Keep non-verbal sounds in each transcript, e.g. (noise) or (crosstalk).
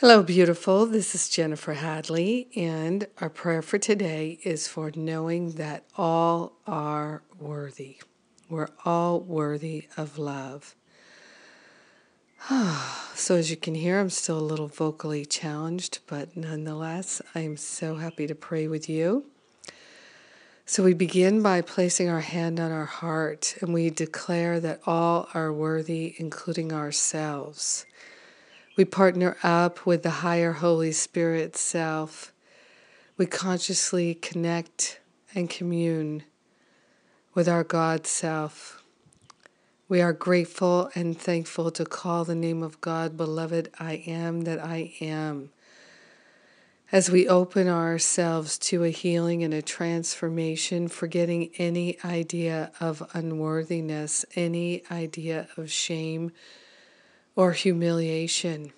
Hello, beautiful. This is Jennifer Hadley, and our prayer for today is for knowing that all are worthy. We're all worthy of love. (sighs) so, as you can hear, I'm still a little vocally challenged, but nonetheless, I am so happy to pray with you. So, we begin by placing our hand on our heart and we declare that all are worthy, including ourselves. We partner up with the higher Holy Spirit self. We consciously connect and commune with our God self. We are grateful and thankful to call the name of God, beloved, I am that I am. As we open ourselves to a healing and a transformation, forgetting any idea of unworthiness, any idea of shame, or humiliation.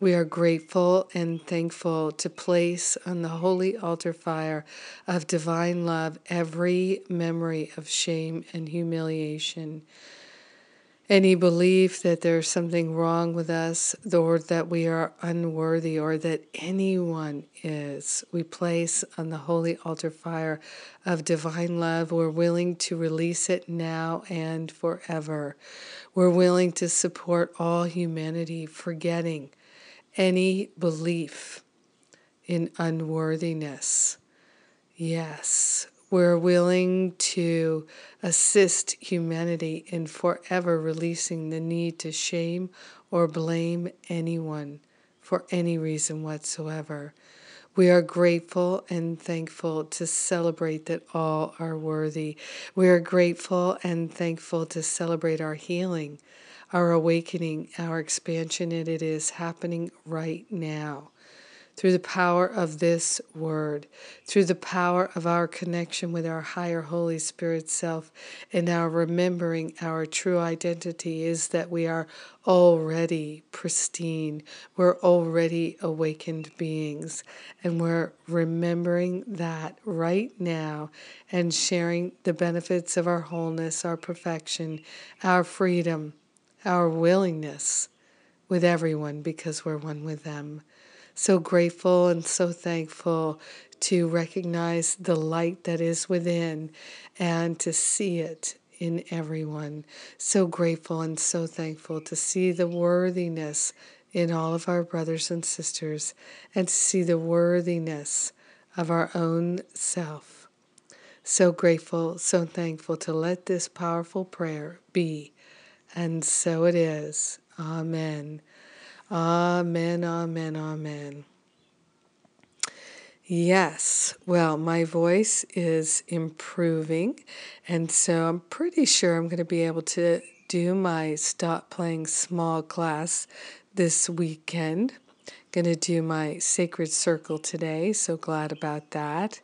We are grateful and thankful to place on the holy altar fire of divine love every memory of shame and humiliation any belief that there's something wrong with us or that we are unworthy or that anyone is, we place on the holy altar fire of divine love. We're willing to release it now and forever. We're willing to support all humanity, forgetting any belief in unworthiness. Yes, we're willing to assist humanity in forever releasing the need to shame or blame anyone for any reason whatsoever. We are grateful and thankful to celebrate that all are worthy. We are grateful and thankful to celebrate our healing, our awakening, our expansion, and it is happening right now through the power of this word, through the power of our connection with our higher Holy Spirit self, and our remembering our true identity is that we are already pristine, we're already awakened beings, and we're remembering that right now and sharing the benefits of our wholeness, our perfection, our freedom, our willingness with everyone because we're one with them so grateful and so thankful to recognize the light that is within and to see it in everyone. So grateful and so thankful to see the worthiness in all of our brothers and sisters and to see the worthiness of our own self. So grateful, so thankful to let this powerful prayer be. And so it is. Amen. Amen, amen, amen. Yes, well, my voice is improving, and so I'm pretty sure I'm going to be able to do my Stop Playing Small class this weekend. Going to do my Sacred Circle today, so glad about that.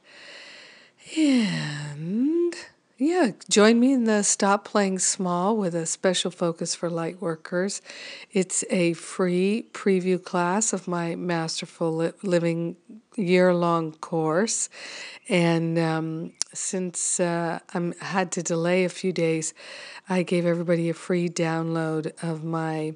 And yeah, join me in the Stop Playing Small with a special focus for light workers. It's a free preview class of my Masterful Living year long course. And um, since uh, I had to delay a few days, I gave everybody a free download of my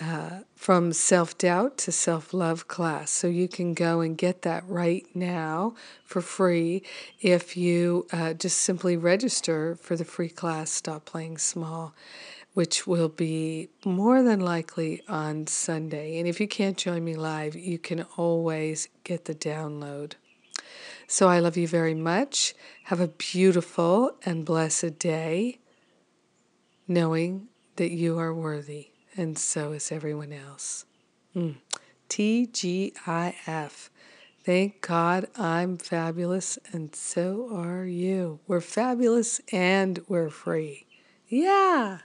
uh, from self doubt to self love class. So you can go and get that right now for free if you uh, just simply register for the free class Stop Playing Small, which will be more than likely on Sunday. And if you can't join me live, you can always get the download. So I love you very much. Have a beautiful and blessed day, knowing that you are worthy and so is everyone else. Mm. TGIF. Thank God I'm fabulous, and so are you. We're fabulous and we're free. Yeah.